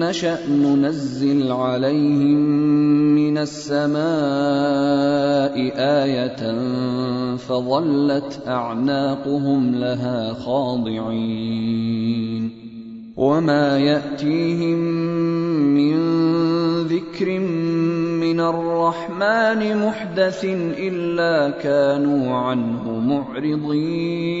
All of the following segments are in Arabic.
نشأ ننزل عليهم من السماء آية فظلت أعناقهم لها خاضعين. وما يأتيهم من ذكر من الرحمن محدث إلا كانوا عنه معرضين.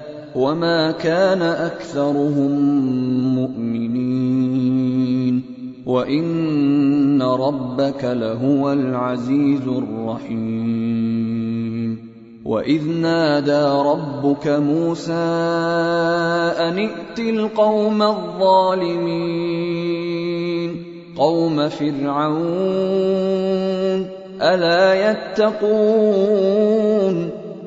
وما كان اكثرهم مؤمنين وان ربك لهو العزيز الرحيم واذ نادى ربك موسى ان ائت القوم الظالمين قوم فرعون الا يتقون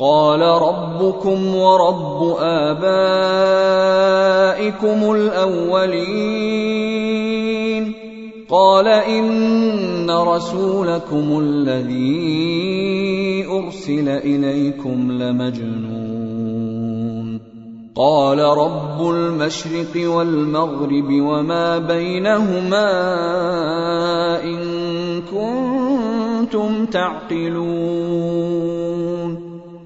قال ربكم ورب آبائكم الأولين. قال إن رسولكم الذي أرسل إليكم لمجنون. قال رب المشرق والمغرب وما بينهما إن كنتم تعقلون.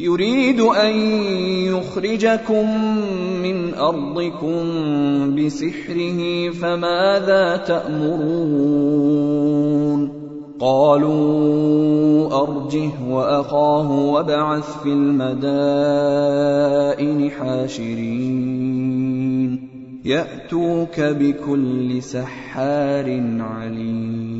يريد أن يخرجكم من أرضكم بسحره فماذا تأمرون؟ قالوا أرجه وأخاه وابعث في المدائن حاشرين. يأتوك بكل سحار عليم.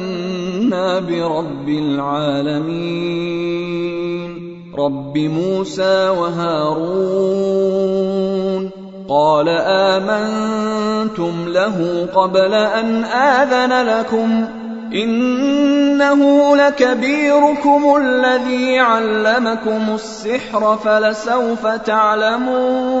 برب العالمين. رب موسى وهارون قال آمنتم له قبل أن آذن لكم. إنه لكبيركم الذي علمكم السحر فلسوف تعلمون.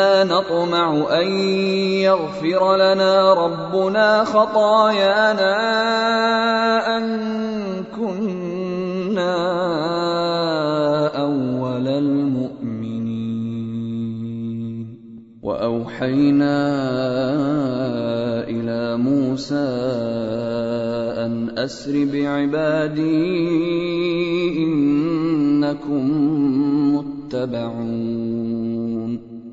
إنا نطمع أن يغفر لنا ربنا خطايانا أن كنا أول المؤمنين. وأوحينا إلى موسى أن أسر بعبادي إنكم متبعون.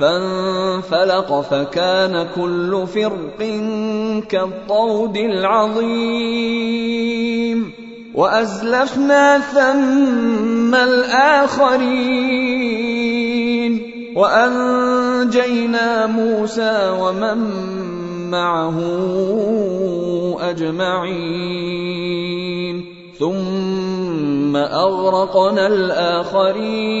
فانفلق فكان كل فرق كالطود العظيم. وأزلفنا ثم الآخرين. وأنجينا موسى ومن معه أجمعين. ثم أغرقنا الآخرين.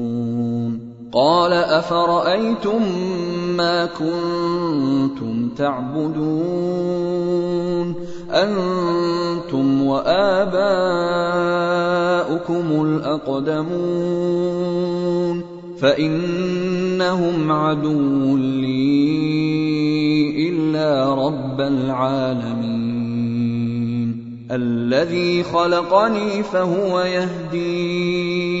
قال أفرأيتم ما كنتم تعبدون أنتم وآباؤكم الأقدمون فإنهم عدو لي إلا رب العالمين الذي خلقني فهو يهدين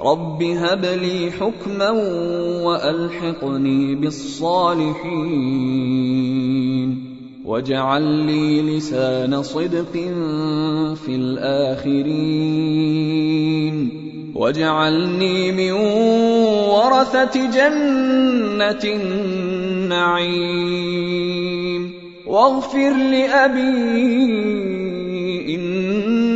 رب هب لي حكما والحقني بالصالحين واجعل لي لسان صدق في الاخرين واجعلني من ورثة جنة النعيم واغفر لأبي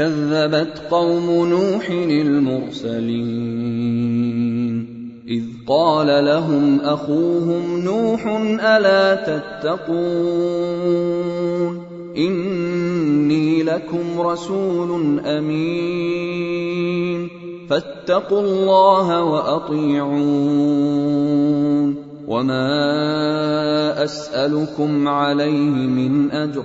كذبت قوم نوح المرسلين. إذ قال لهم أخوهم نوح ألا تتقون؟ إني لكم رسول أمين. فاتقوا الله وأطيعون. وما أسألكم عليه من أجر.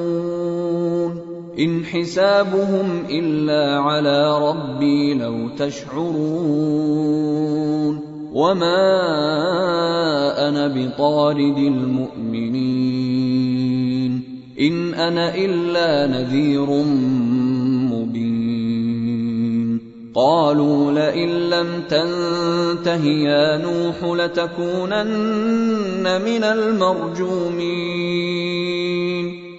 إن حسابهم إلا على ربي لو تشعرون وما أنا بطارد المؤمنين إن أنا إلا نذير قالوا لئن لم تنته يا نوح لتكونن من المرجومين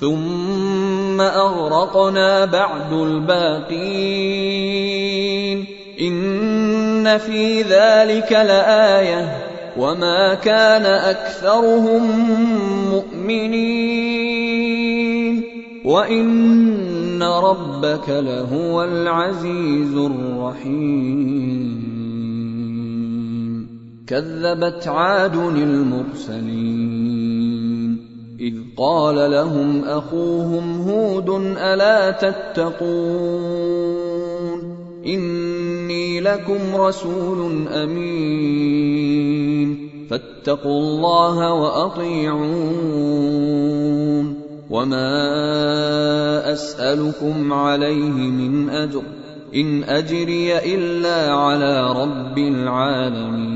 ثم أغرقنا بعد الباقين. إن في ذلك لآية. وما كان أكثرهم مؤمنين. وإن ربك لهو العزيز الرحيم. كذبت عاد المرسلين. قال لهم أخوهم هود ألا تتقون إني لكم رسول أمين فاتقوا الله وأطيعون وما أسألكم عليه من أجر إن أجري إلا على رب العالمين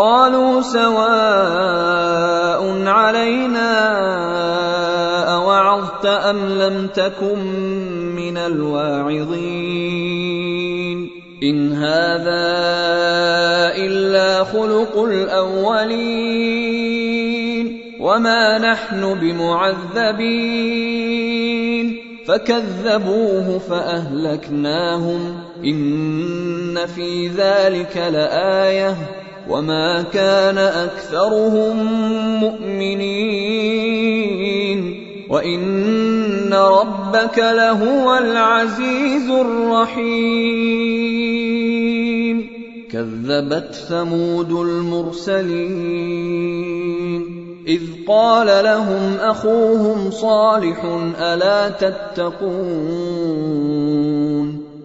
قالوا سواء علينا أوعظت أم لم تكن من الواعظين. إن هذا إلا خلق الأولين. وما نحن بمعذبين. فكذبوه فأهلكناهم. إن في ذلك لآية. وما كان اكثرهم مؤمنين وان ربك لهو العزيز الرحيم كذبت ثمود المرسلين اذ قال لهم اخوهم صالح الا تتقون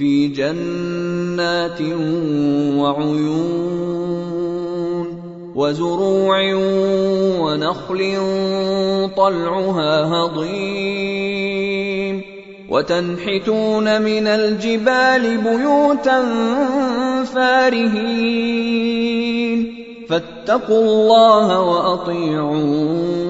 في جنات وعيون وزروع ونخل طلعها هضيم وتنحتون من الجبال بيوتا فارهين فاتقوا الله وأطيعون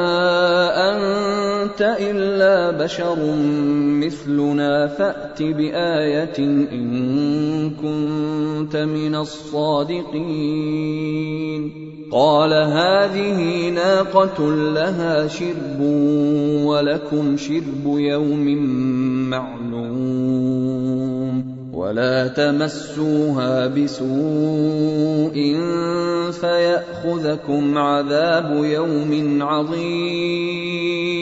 بشر مثلنا فأت بآية إن كنت من الصادقين. قال هذه ناقة لها شرب ولكم شرب يوم معلوم. ولا تمسوها بسوء فيأخذكم عذاب يوم عظيم.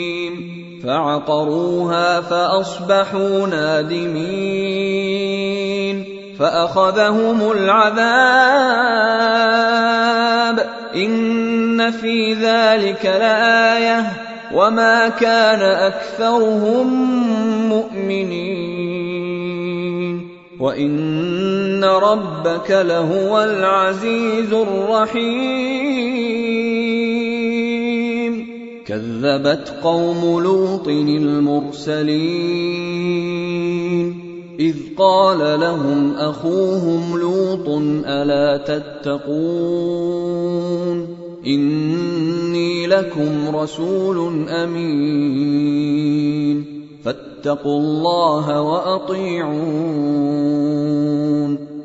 فعقروها فأصبحوا نادمين فأخذهم العذاب إن في ذلك لآية وما كان أكثرهم مؤمنين وإن ربك لهو العزيز الرحيم كذبت قوم لوط المرسلين. إذ قال لهم أخوهم لوط ألا تتقون؟ إني لكم رسول أمين. فاتقوا الله وأطيعون.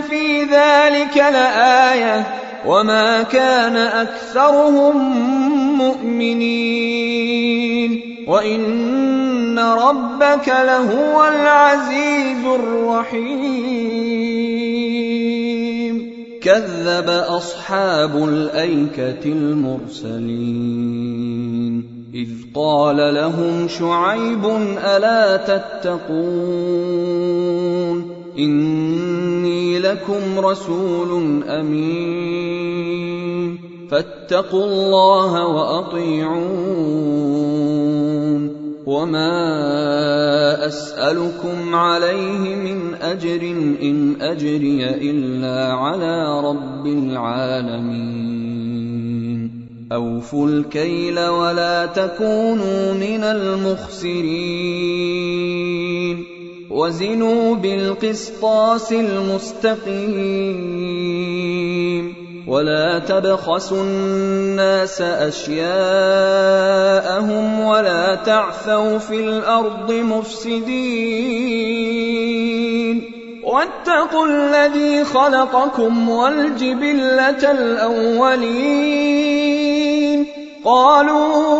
ان في ذلك لآية وما كان أكثرهم مؤمنين وإن ربك لهو العزيز الرحيم. كذب أصحاب الأيكة المرسلين. إذ قال لهم شعيب ألا تتقون؟ إني لكم رسول أمين. فاتقوا الله وأطيعون. وما أسألكم عليه من أجر إن أجري إلا على رب العالمين. أوفوا الكيل ولا تكونوا من المخسرين. وزنوا بالقسطاس المستقيم ولا تبخسوا الناس أشياءهم ولا تعثوا في الأرض مفسدين واتقوا الذي خلقكم والجبلة الأولين قالوا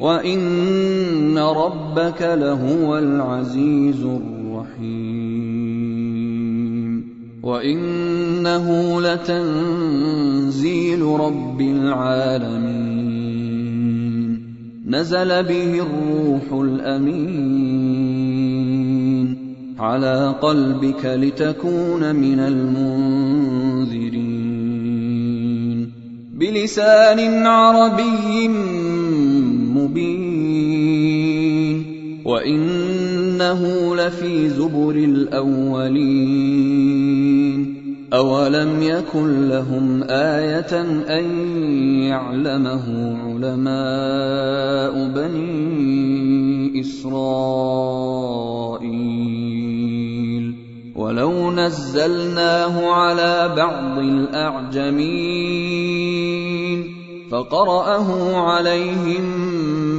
وان ربك لهو العزيز الرحيم وانه لتنزيل رب العالمين نزل به الروح الامين على قلبك لتكون من المنذرين بلسان عربي مبين وإنه لفي زبر الأولين أولم يكن لهم آية أن يعلمه علماء بني إسرائيل ولو نزلناه على بعض الأعجمين فقرأه عليهم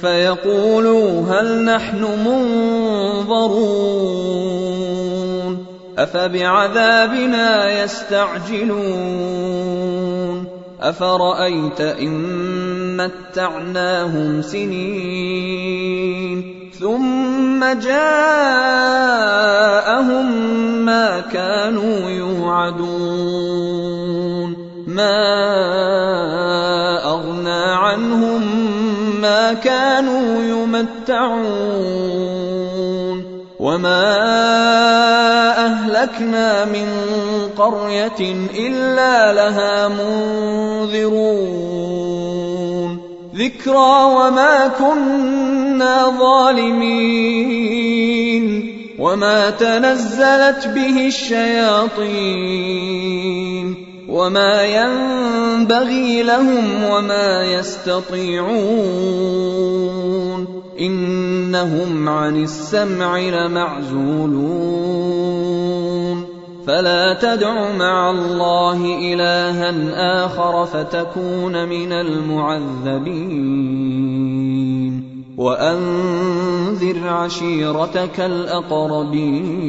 فيقولوا هل نحن منظرون أفبعذابنا يستعجلون أفرأيت إن متعناهم سنين ثم جاءهم ما كانوا يوعدون ما كانوا يمتعون وما أهلكنا من قرية إلا لها منذرون. ذكرى وما كنا ظالمين وما تنزلت به الشياطين. وما ينبغي لهم وما يستطيعون انهم عن السمع لمعزولون فلا تدع مع الله الها اخر فتكون من المعذبين وانذر عشيرتك الاقربين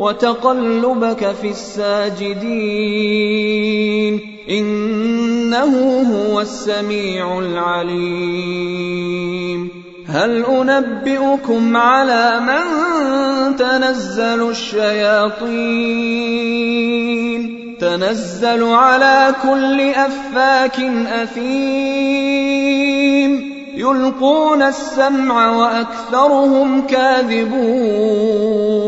وتقلبك في الساجدين. إنه هو السميع العليم. هل أنبئكم على من تنزل الشياطين؟ تنزل على كل أفاك أثيم. يلقون السمع وأكثرهم كاذبون.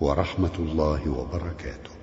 ورحمة الله وبركاته.